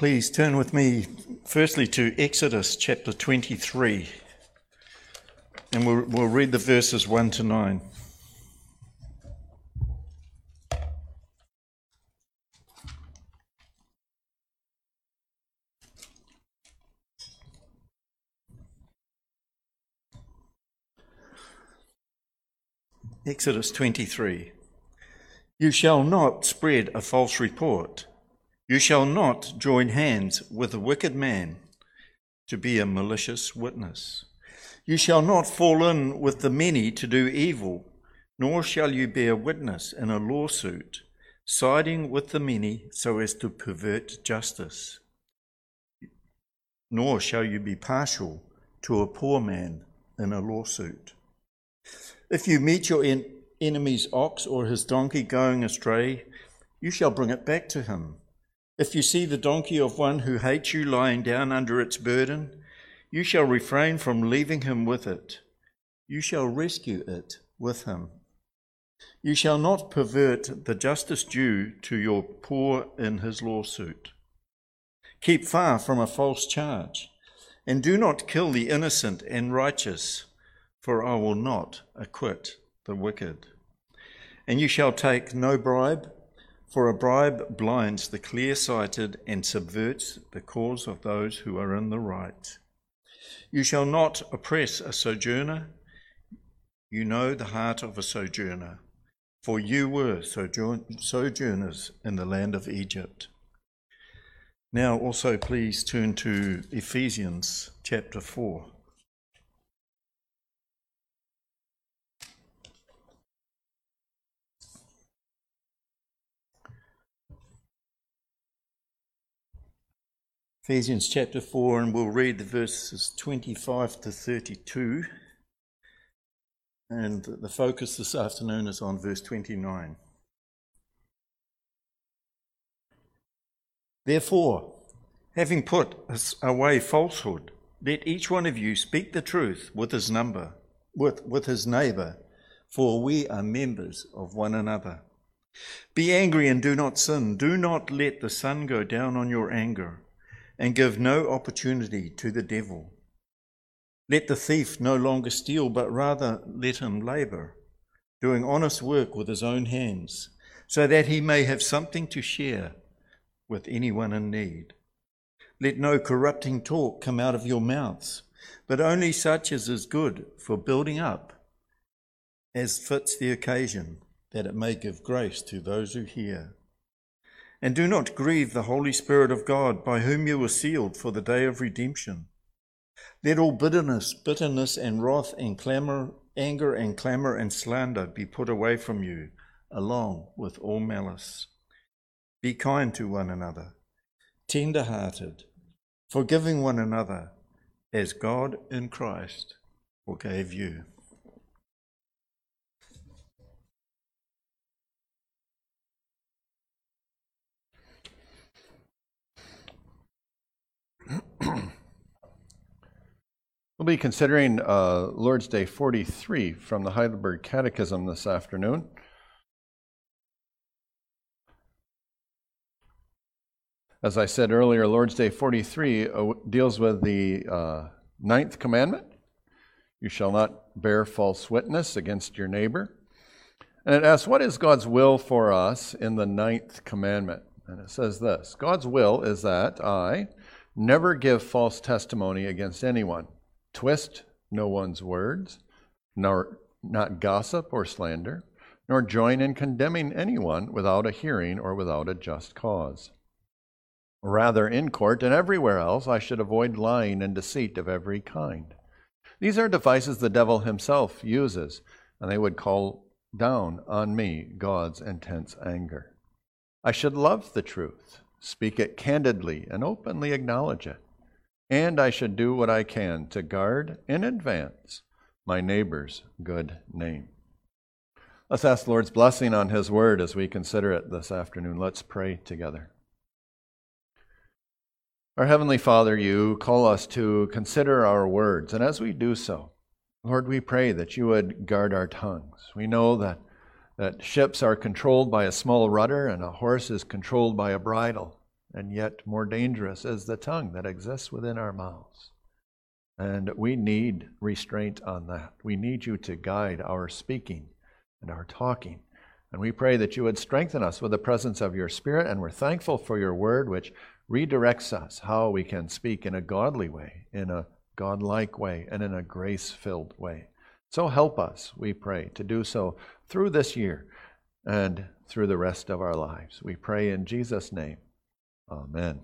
Please turn with me firstly to Exodus chapter 23, and we'll, we'll read the verses 1 to 9. Exodus 23. You shall not spread a false report. You shall not join hands with a wicked man to be a malicious witness. You shall not fall in with the many to do evil, nor shall you bear witness in a lawsuit, siding with the many so as to pervert justice. Nor shall you be partial to a poor man in a lawsuit. If you meet your en- enemy's ox or his donkey going astray, you shall bring it back to him. If you see the donkey of one who hates you lying down under its burden, you shall refrain from leaving him with it. You shall rescue it with him. You shall not pervert the justice due to your poor in his lawsuit. Keep far from a false charge, and do not kill the innocent and righteous, for I will not acquit the wicked. And you shall take no bribe for a bribe blinds the clear sighted and subverts the cause of those who are in the right. You shall not oppress a sojourner. You know the heart of a sojourner, for you were sojourners in the land of Egypt. Now, also, please turn to Ephesians chapter 4. Ephesians chapter 4, and we'll read the verses 25 to 32. And the focus this afternoon is on verse 29. Therefore, having put away falsehood, let each one of you speak the truth with his number, with, with his neighbor, for we are members of one another. Be angry and do not sin. Do not let the sun go down on your anger and give no opportunity to the devil. Let the thief no longer steal, but rather let him labor, doing honest work with his own hands, so that he may have something to share with anyone in need. Let no corrupting talk come out of your mouths, but only such as is good for building up, as fits the occasion, that it may give grace to those who hear. And do not grieve the Holy Spirit of God, by whom you were sealed for the day of redemption. Let all bitterness, bitterness and wrath and clamor, anger and clamor and slander be put away from you, along with all malice. Be kind to one another, tender hearted, forgiving one another, as God in Christ forgave you. We'll be considering uh, Lord's Day 43 from the Heidelberg Catechism this afternoon. As I said earlier, Lord's Day 43 uh, deals with the uh, ninth commandment you shall not bear false witness against your neighbor. And it asks, What is God's will for us in the ninth commandment? And it says this God's will is that I never give false testimony against anyone twist no one's words, nor not gossip or slander, nor join in condemning anyone without a hearing or without a just cause. Rather, in court and everywhere else, I should avoid lying and deceit of every kind. These are devices the devil himself uses, and they would call down on me God's intense anger. I should love the truth, speak it candidly, and openly acknowledge it and I should do what I can to guard in advance my neighbor's good name. Let's ask the Lord's blessing on His word as we consider it this afternoon. Let's pray together. Our Heavenly Father, you call us to consider our words, and as we do so, Lord, we pray that you would guard our tongues. We know that, that ships are controlled by a small rudder and a horse is controlled by a bridle. and yet more dangerous is the tongue that exists within our mouths. And we need restraint on that. We need you to guide our speaking and our talking. And we pray that you would strengthen us with the presence of your Spirit. And we're thankful for your word, which redirects us how we can speak in a godly way, in a godlike way, and in a grace filled way. So help us, we pray, to do so through this year and through the rest of our lives. We pray in Jesus' name. Amen.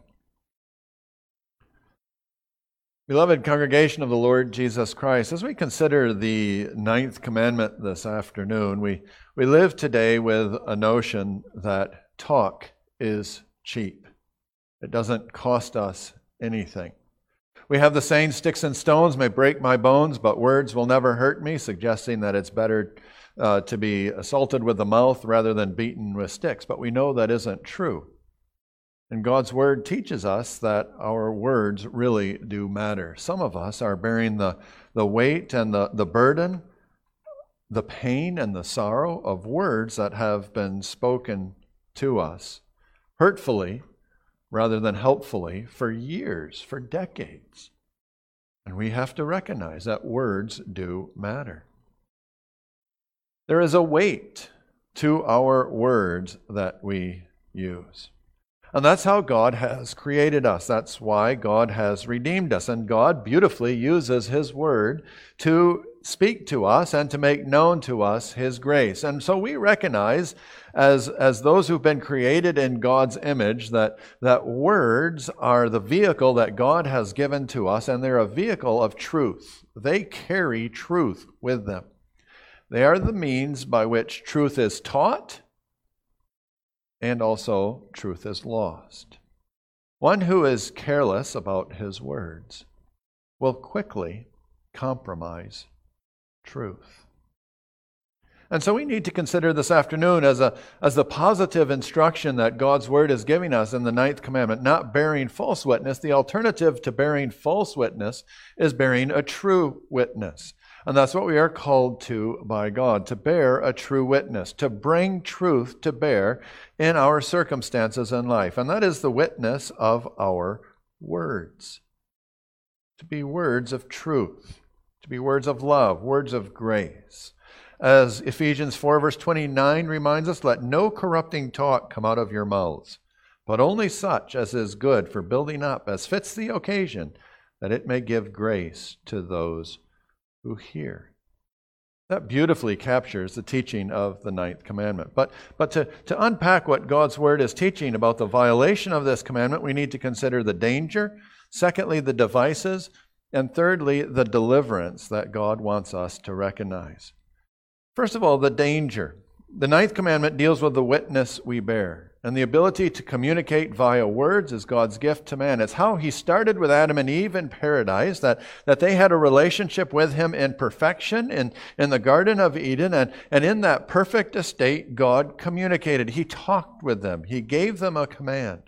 Beloved congregation of the Lord Jesus Christ, as we consider the ninth commandment this afternoon, we, we live today with a notion that talk is cheap. It doesn't cost us anything. We have the saying, sticks and stones may break my bones, but words will never hurt me, suggesting that it's better uh, to be assaulted with the mouth rather than beaten with sticks. But we know that isn't true. And God's word teaches us that our words really do matter. Some of us are bearing the, the weight and the, the burden, the pain and the sorrow of words that have been spoken to us hurtfully rather than helpfully for years, for decades. And we have to recognize that words do matter. There is a weight to our words that we use. And that's how God has created us. That's why God has redeemed us. And God beautifully uses His Word to speak to us and to make known to us His grace. And so we recognize, as, as those who've been created in God's image, that, that words are the vehicle that God has given to us, and they're a vehicle of truth. They carry truth with them. They are the means by which truth is taught and also truth is lost. One who is careless about his words will quickly compromise truth. And so we need to consider this afternoon as, a, as the positive instruction that God's word is giving us in the ninth commandment, not bearing false witness. The alternative to bearing false witness is bearing a true witness. And that's what we are called to by God to bear a true witness, to bring truth to bear in our circumstances in life. And that is the witness of our words. To be words of truth, to be words of love, words of grace. As Ephesians 4, verse 29 reminds us, let no corrupting talk come out of your mouths, but only such as is good for building up, as fits the occasion, that it may give grace to those who hear. That beautifully captures the teaching of the ninth commandment. But, but to, to unpack what God's word is teaching about the violation of this commandment, we need to consider the danger, secondly, the devices, and thirdly, the deliverance that God wants us to recognize. First of all, the danger. The ninth commandment deals with the witness we bear. And the ability to communicate via words is God's gift to man. It's how he started with Adam and Eve in paradise, that, that they had a relationship with him in perfection in, in the Garden of Eden. And, and in that perfect estate, God communicated. He talked with them, He gave them a command.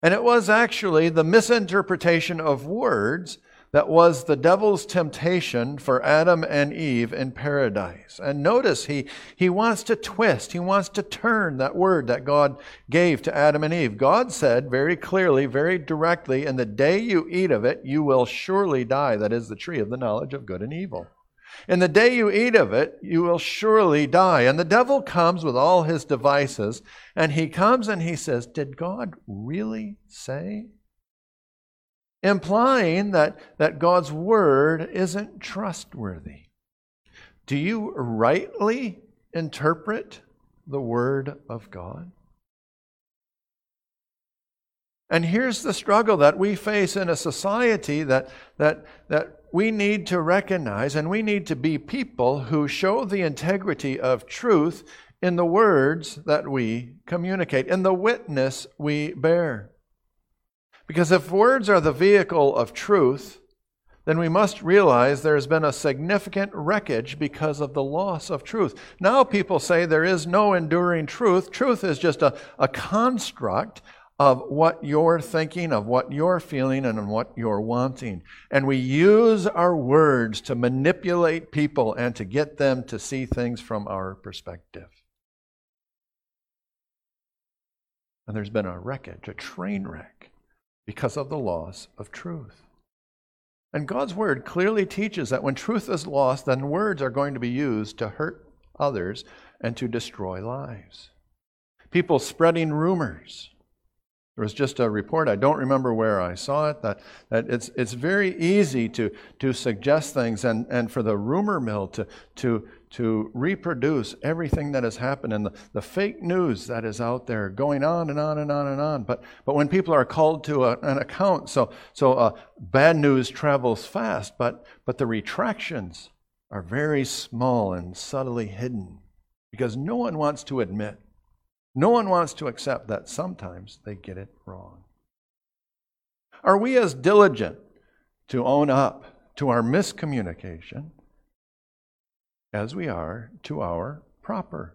And it was actually the misinterpretation of words that was the devil's temptation for Adam and Eve in paradise. And notice he, he wants to twist, he wants to turn that word that God gave to Adam and Eve. God said very clearly, very directly, In the day you eat of it, you will surely die. That is the tree of the knowledge of good and evil. In the day you eat of it, you will surely die. And the devil comes with all his devices, and he comes and he says, Did God really say? Implying that, that God's word isn't trustworthy. Do you rightly interpret the word of God? And here's the struggle that we face in a society that, that, that we need to recognize, and we need to be people who show the integrity of truth in the words that we communicate, in the witness we bear. Because if words are the vehicle of truth, then we must realize there has been a significant wreckage because of the loss of truth. Now people say there is no enduring truth. Truth is just a, a construct of what you're thinking, of what you're feeling, and what you're wanting. And we use our words to manipulate people and to get them to see things from our perspective. And there's been a wreckage, a train wreck, because of the loss of truth. And God's word clearly teaches that when truth is lost, then words are going to be used to hurt others and to destroy lives. People spreading rumors. There was just a report, I don't remember where I saw it, that, that it's, it's very easy to, to suggest things and, and for the rumor mill to, to, to reproduce everything that has happened and the, the fake news that is out there going on and on and on and on. But, but when people are called to a, an account, so, so uh, bad news travels fast, but, but the retractions are very small and subtly hidden because no one wants to admit no one wants to accept that sometimes they get it wrong. Are we as diligent to own up to our miscommunication as we are to our proper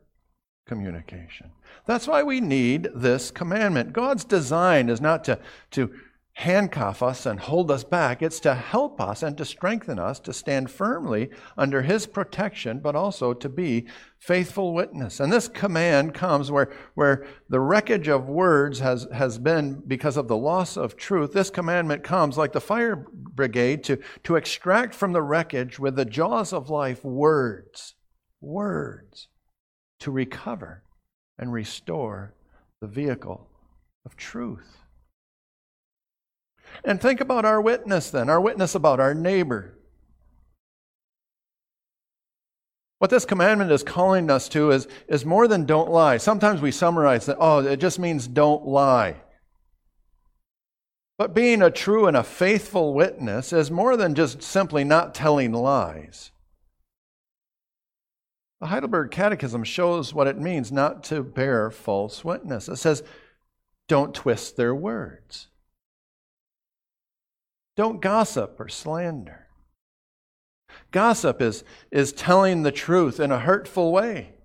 communication? That's why we need this commandment. God's design is not to, to handcuff us and hold us back. It's to help us and to strengthen us to stand firmly under His protection, but also to be faithful witness. And this command comes where, where the wreckage of words has, has been because of the loss of truth. This commandment comes like the fire brigade to, to extract from the wreckage with the jaws of life words, words, to recover and restore the vehicle of truth. And think about our witness then, our witness about our neighbor. What this commandment is calling us to is, is more than don't lie. Sometimes we summarize that, oh, it just means don't lie. But being a true and a faithful witness is more than just simply not telling lies. The Heidelberg Catechism shows what it means not to bear false witness. It says, don't twist their words. Don't gossip or slander. Gossip is, is telling the truth in a hurtful way.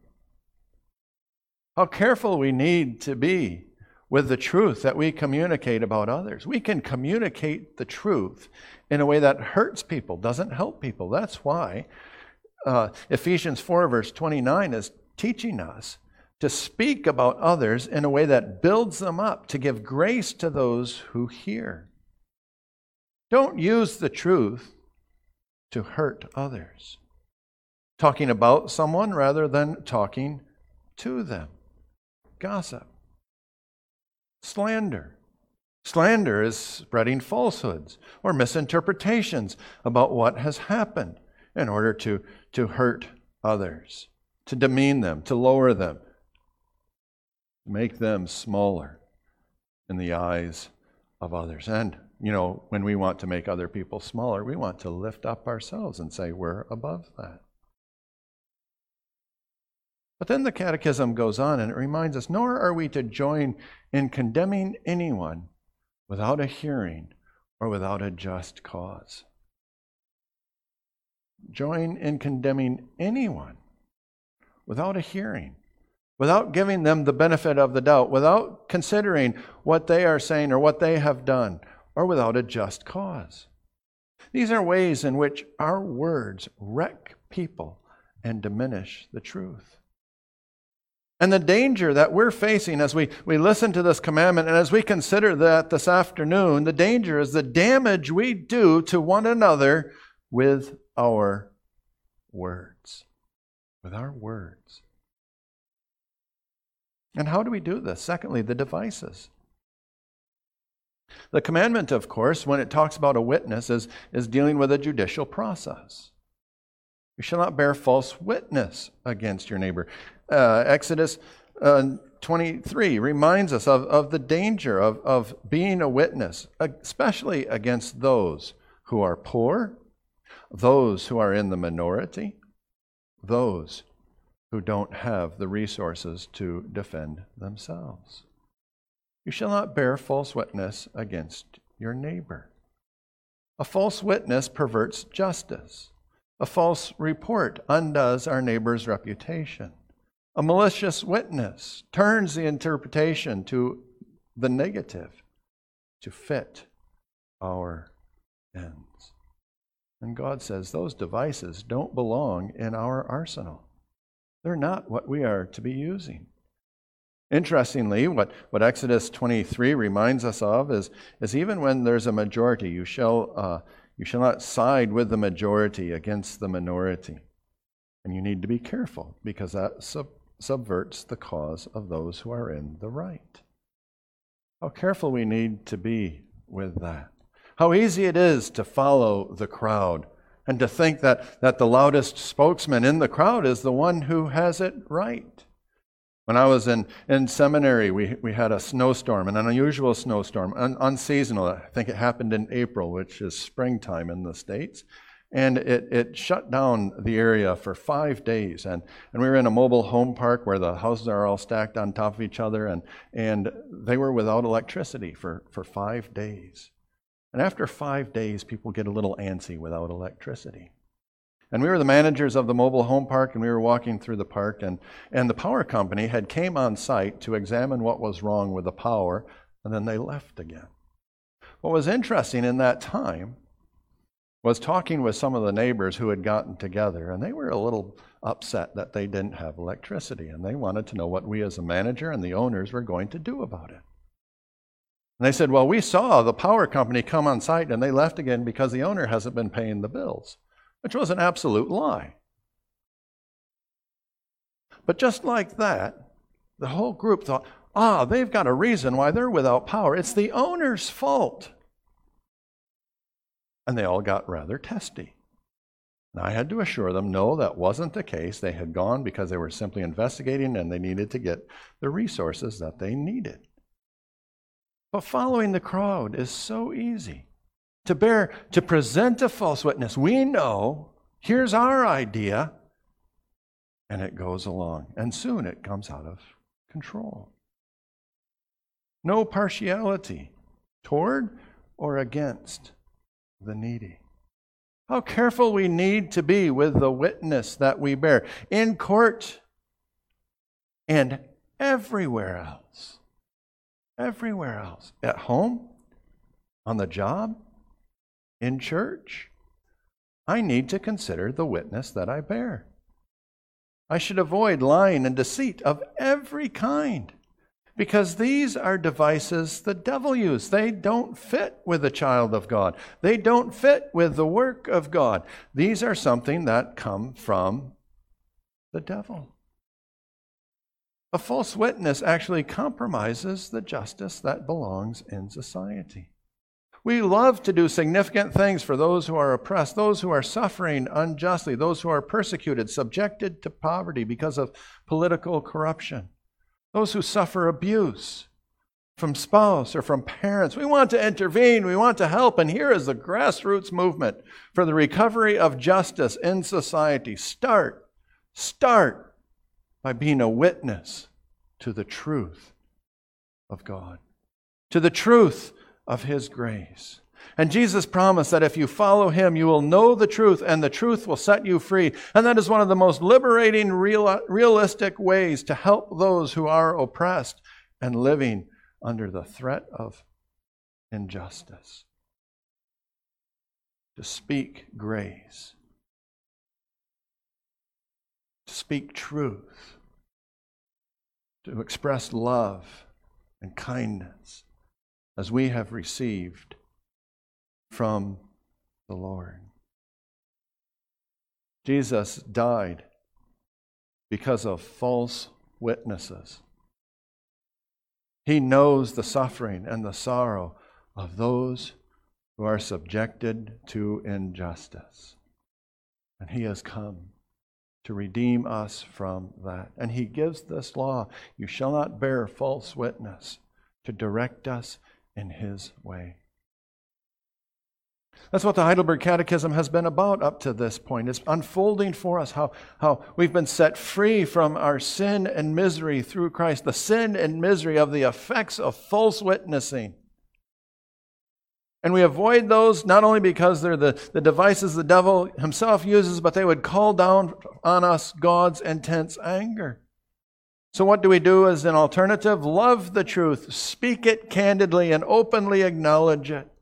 How careful we need to be with the truth that we communicate about others. We can communicate the truth in a way that hurts people, doesn't help people. That's why uh, Ephesians 4, verse 29 is teaching us to speak about others in a way that builds them up, to give grace to those who hear. Don't use the truth to hurt others. Talking about someone rather than talking to them. Gossip. Slander. Slander is spreading falsehoods or misinterpretations about what has happened in order to, to hurt others, to demean them, to lower them, make them smaller in the eyes of others. And you know, when we want to make other people smaller, we want to lift up ourselves and say we're above that. But then the Catechism goes on and it reminds us nor are we to join in condemning anyone without a hearing or without a just cause. Join in condemning anyone without a hearing, without giving them the benefit of the doubt, without considering what they are saying or what they have done or without a just cause. These are ways in which our words wreck people and diminish the truth. And the danger that we're facing as we, we listen to this commandment and as we consider that this afternoon, the danger is the damage we do to one another with our words. With our words. And how do we do this? Secondly, the devices. The commandment, of course, when it talks about a witness, is, is dealing with a judicial process. You shall not bear false witness against your neighbor. Uh, Exodus uh, 23 reminds us of, of the danger of, of being a witness, especially against those who are poor, those who are in the minority, those who don't have the resources to defend themselves. You shall not bear false witness against your neighbor. A false witness perverts justice. A false report undoes our neighbor's reputation. A malicious witness turns the interpretation to the negative to fit our ends. And God says those devices don't belong in our arsenal. They're not what we are to be using. Interestingly, what, what Exodus 23 reminds us of is, is even when there's a majority, you shall, uh, you shall not side with the majority against the minority. And you need to be careful because that sub- subverts the cause of those who are in the right. How careful we need to be with that. How easy it is to follow the crowd and to think that, that the loudest spokesman in the crowd is the one who has it right. When I was in, in seminary, we, we had a snowstorm, an unusual snowstorm, un, unseasonal. I think it happened in April, which is springtime in the States. And it, it shut down the area for five days. And, and we were in a mobile home park where the houses are all stacked on top of each other, and, and they were without electricity for, for five days. And after five days, people get a little antsy without electricity. And we were the managers of the mobile home park, and we were walking through the park, and, and the power company had came on site to examine what was wrong with the power, and then they left again. What was interesting in that time was talking with some of the neighbors who had gotten together, and they were a little upset that they didn't have electricity, and they wanted to know what we as a manager and the owners were going to do about it. And they said, Well, we saw the power company come on site and they left again because the owner hasn't been paying the bills which was an absolute lie. But just like that, the whole group thought, ah, they've got a reason why they're without power. It's the owner's fault. And they all got rather testy. And I had to assure them, no, that wasn't the case. They had gone because they were simply investigating and they needed to get the resources that they needed. But following the crowd is so easy to bear, to present a false witness. We know, here's our idea, and it goes along. And soon it comes out of control. No partiality toward or against the needy. How careful we need to be with the witness that we bear in court and everywhere else. Everywhere else. At home, on the job, in church, I need to consider the witness that I bear. I should avoid lying and deceit of every kind because these are devices the devil uses. They don't fit with the child of God, they don't fit with the work of God. These are something that come from the devil. A false witness actually compromises the justice that belongs in society. We love to do significant things for those who are oppressed, those who are suffering unjustly, those who are persecuted, subjected to poverty because of political corruption, those who suffer abuse from spouse or from parents. We want to intervene, we want to help, and here is the grassroots movement for the recovery of justice in society. Start, start by being a witness to the truth of God, to the truth of His grace. And Jesus promised that if you follow Him, you will know the truth, and the truth will set you free. And that is one of the most liberating, real, realistic ways to help those who are oppressed and living under the threat of injustice. To speak grace, to speak truth, to express love and kindness as we have received from the Lord. Jesus died because of false witnesses. He knows the suffering and the sorrow of those who are subjected to injustice. And He has come to redeem us from that. And He gives this law you shall not bear false witness to direct us in His way. That's what the Heidelberg Catechism has been about up to this point. It's unfolding for us how, how we've been set free from our sin and misery through Christ, the sin and misery of the effects of false witnessing. And we avoid those not only because they're the, the devices the devil himself uses, but they would call down on us God's intense anger. So, what do we do as an alternative? Love the truth, speak it candidly, and openly acknowledge it.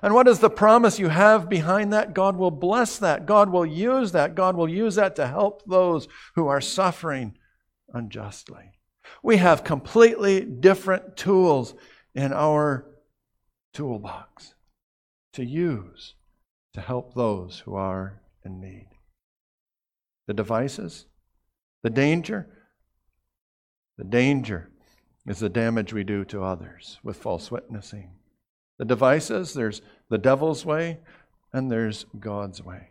And what is the promise you have behind that? God will bless that. God will use that. God will use that to help those who are suffering unjustly. We have completely different tools in our toolbox to use to help those who are in need. The devices, the danger, the danger is the damage we do to others with false witnessing. The devices, there's the devil's way and there's God's way.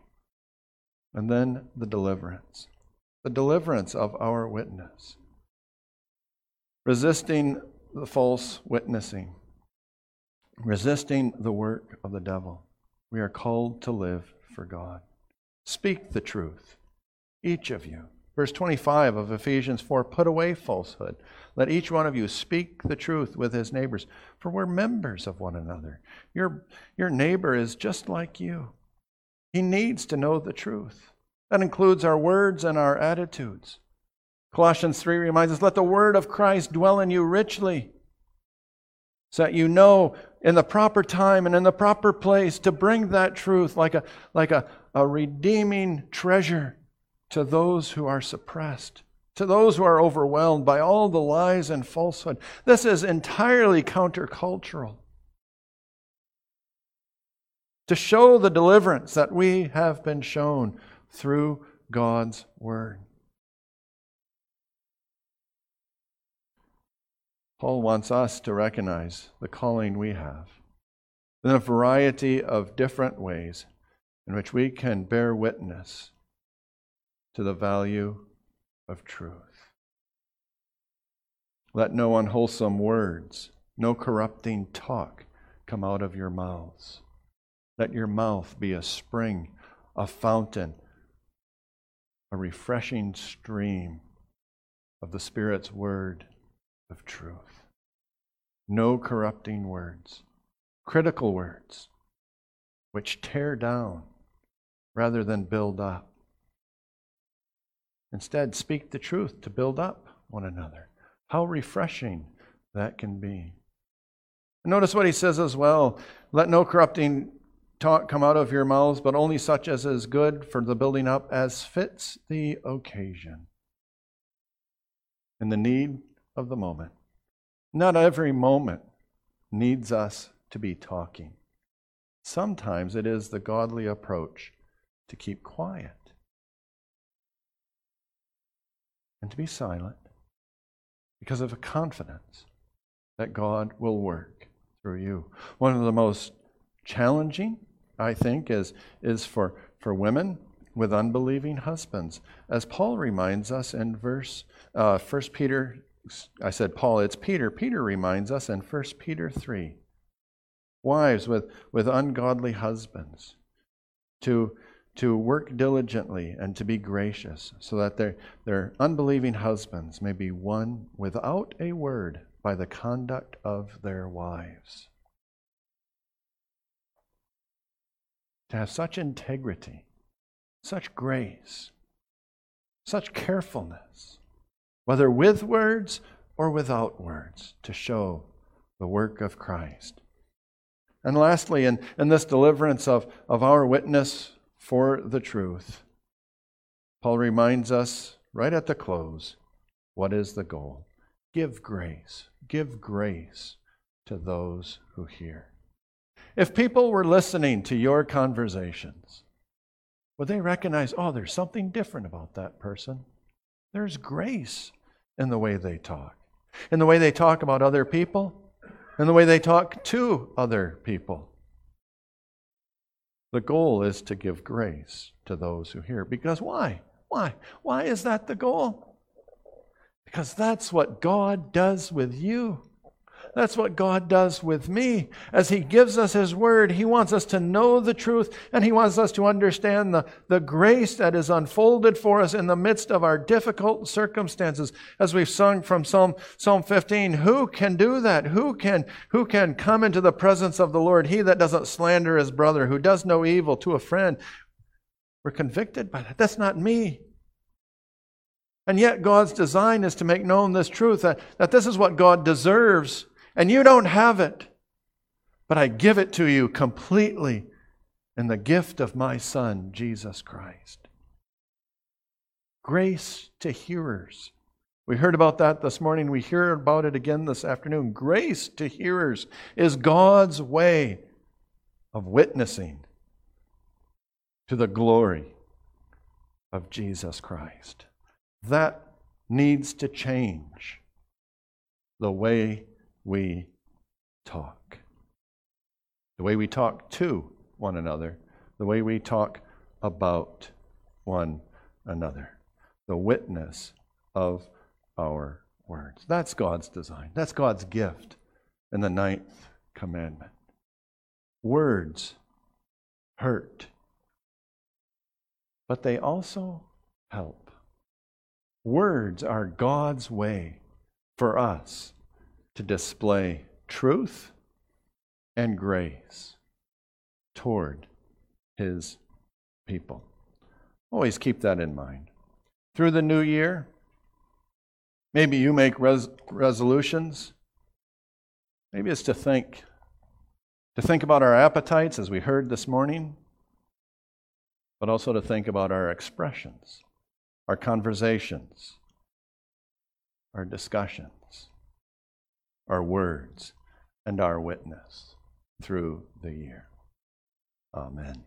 And then the deliverance, the deliverance of our witness. Resisting the false witnessing, resisting the work of the devil. We are called to live for God. Speak the truth, each of you. Verse 25 of Ephesians 4 Put away falsehood. Let each one of you speak the truth with his neighbors, for we're members of one another. Your, your neighbor is just like you. He needs to know the truth. That includes our words and our attitudes. Colossians 3 reminds us let the word of Christ dwell in you richly, so that you know in the proper time and in the proper place to bring that truth like a, like a, a redeeming treasure to those who are suppressed, to those who are overwhelmed by all the lies and falsehood. This is entirely countercultural. To show the deliverance that we have been shown through God's Word. Paul wants us to recognize the calling we have in a variety of different ways in which we can bear witness to the value of truth. Let no unwholesome words, no corrupting talk come out of your mouths. Let your mouth be a spring, a fountain, a refreshing stream of the Spirit's word of truth. No corrupting words, critical words, which tear down rather than build up. Instead, speak the truth to build up one another. How refreshing that can be. Notice what he says as well let no corrupting talk come out of your mouths, but only such as is good for the building up as fits the occasion. In the need of the moment. Not every moment needs us to be talking. Sometimes it is the godly approach to keep quiet and to be silent because of a confidence that God will work through you. One of the most challenging, I think, is, is for, for women with unbelieving husbands. As Paul reminds us in verse uh, 1 Peter, I said Paul, it's Peter. Peter reminds us in 1 Peter 3. Wives with, with ungodly husbands to to work diligently and to be gracious, so that their, their unbelieving husbands may be won without a word by the conduct of their wives. To have such integrity, such grace, such carefulness, whether with words or without words, to show the work of Christ. And lastly, in, in this deliverance of, of our witness for the truth. Paul reminds us right at the close what is the goal? Give grace. Give grace to those who hear. If people were listening to your conversations, would they recognize, oh, there's something different about that person? There's grace in the way they talk, in the way they talk about other people, in the way they talk to other people. The goal is to give grace to those who hear. Because why? Why? Why is that the goal? Because that's what God does with you. That's what God does with me. As He gives us His Word, He wants us to know the truth and He wants us to understand the, the grace that is unfolded for us in the midst of our difficult circumstances. As we've sung from Psalm, Psalm 15, who can do that? Who can, who can come into the presence of the Lord? He that doesn't slander his brother, who does no evil to a friend. We're convicted by that. That's not me. And yet, God's design is to make known this truth that, that this is what God deserves and you don't have it. But I give it to you completely in the gift of my Son, Jesus Christ. Grace to hearers, We heard about that this morning. We hear about it again this afternoon. Grace to hearers is God's way of witnessing to the glory of Jesus Christ. That needs to change the way we talk, the way we talk to one another, the way we talk about one another, the witness of our words. That's God's design. That's God's gift in the ninth commandment. Words hurt, but they also help. Words are God's way for us to display truth and grace toward His people. Always keep that in mind. Through the new year, maybe you make res- resolutions. Maybe it's to think, to think about our appetites as we heard this morning, but also to think about our expressions, our conversations, our discussions, our words, and our witness through the year. Amen.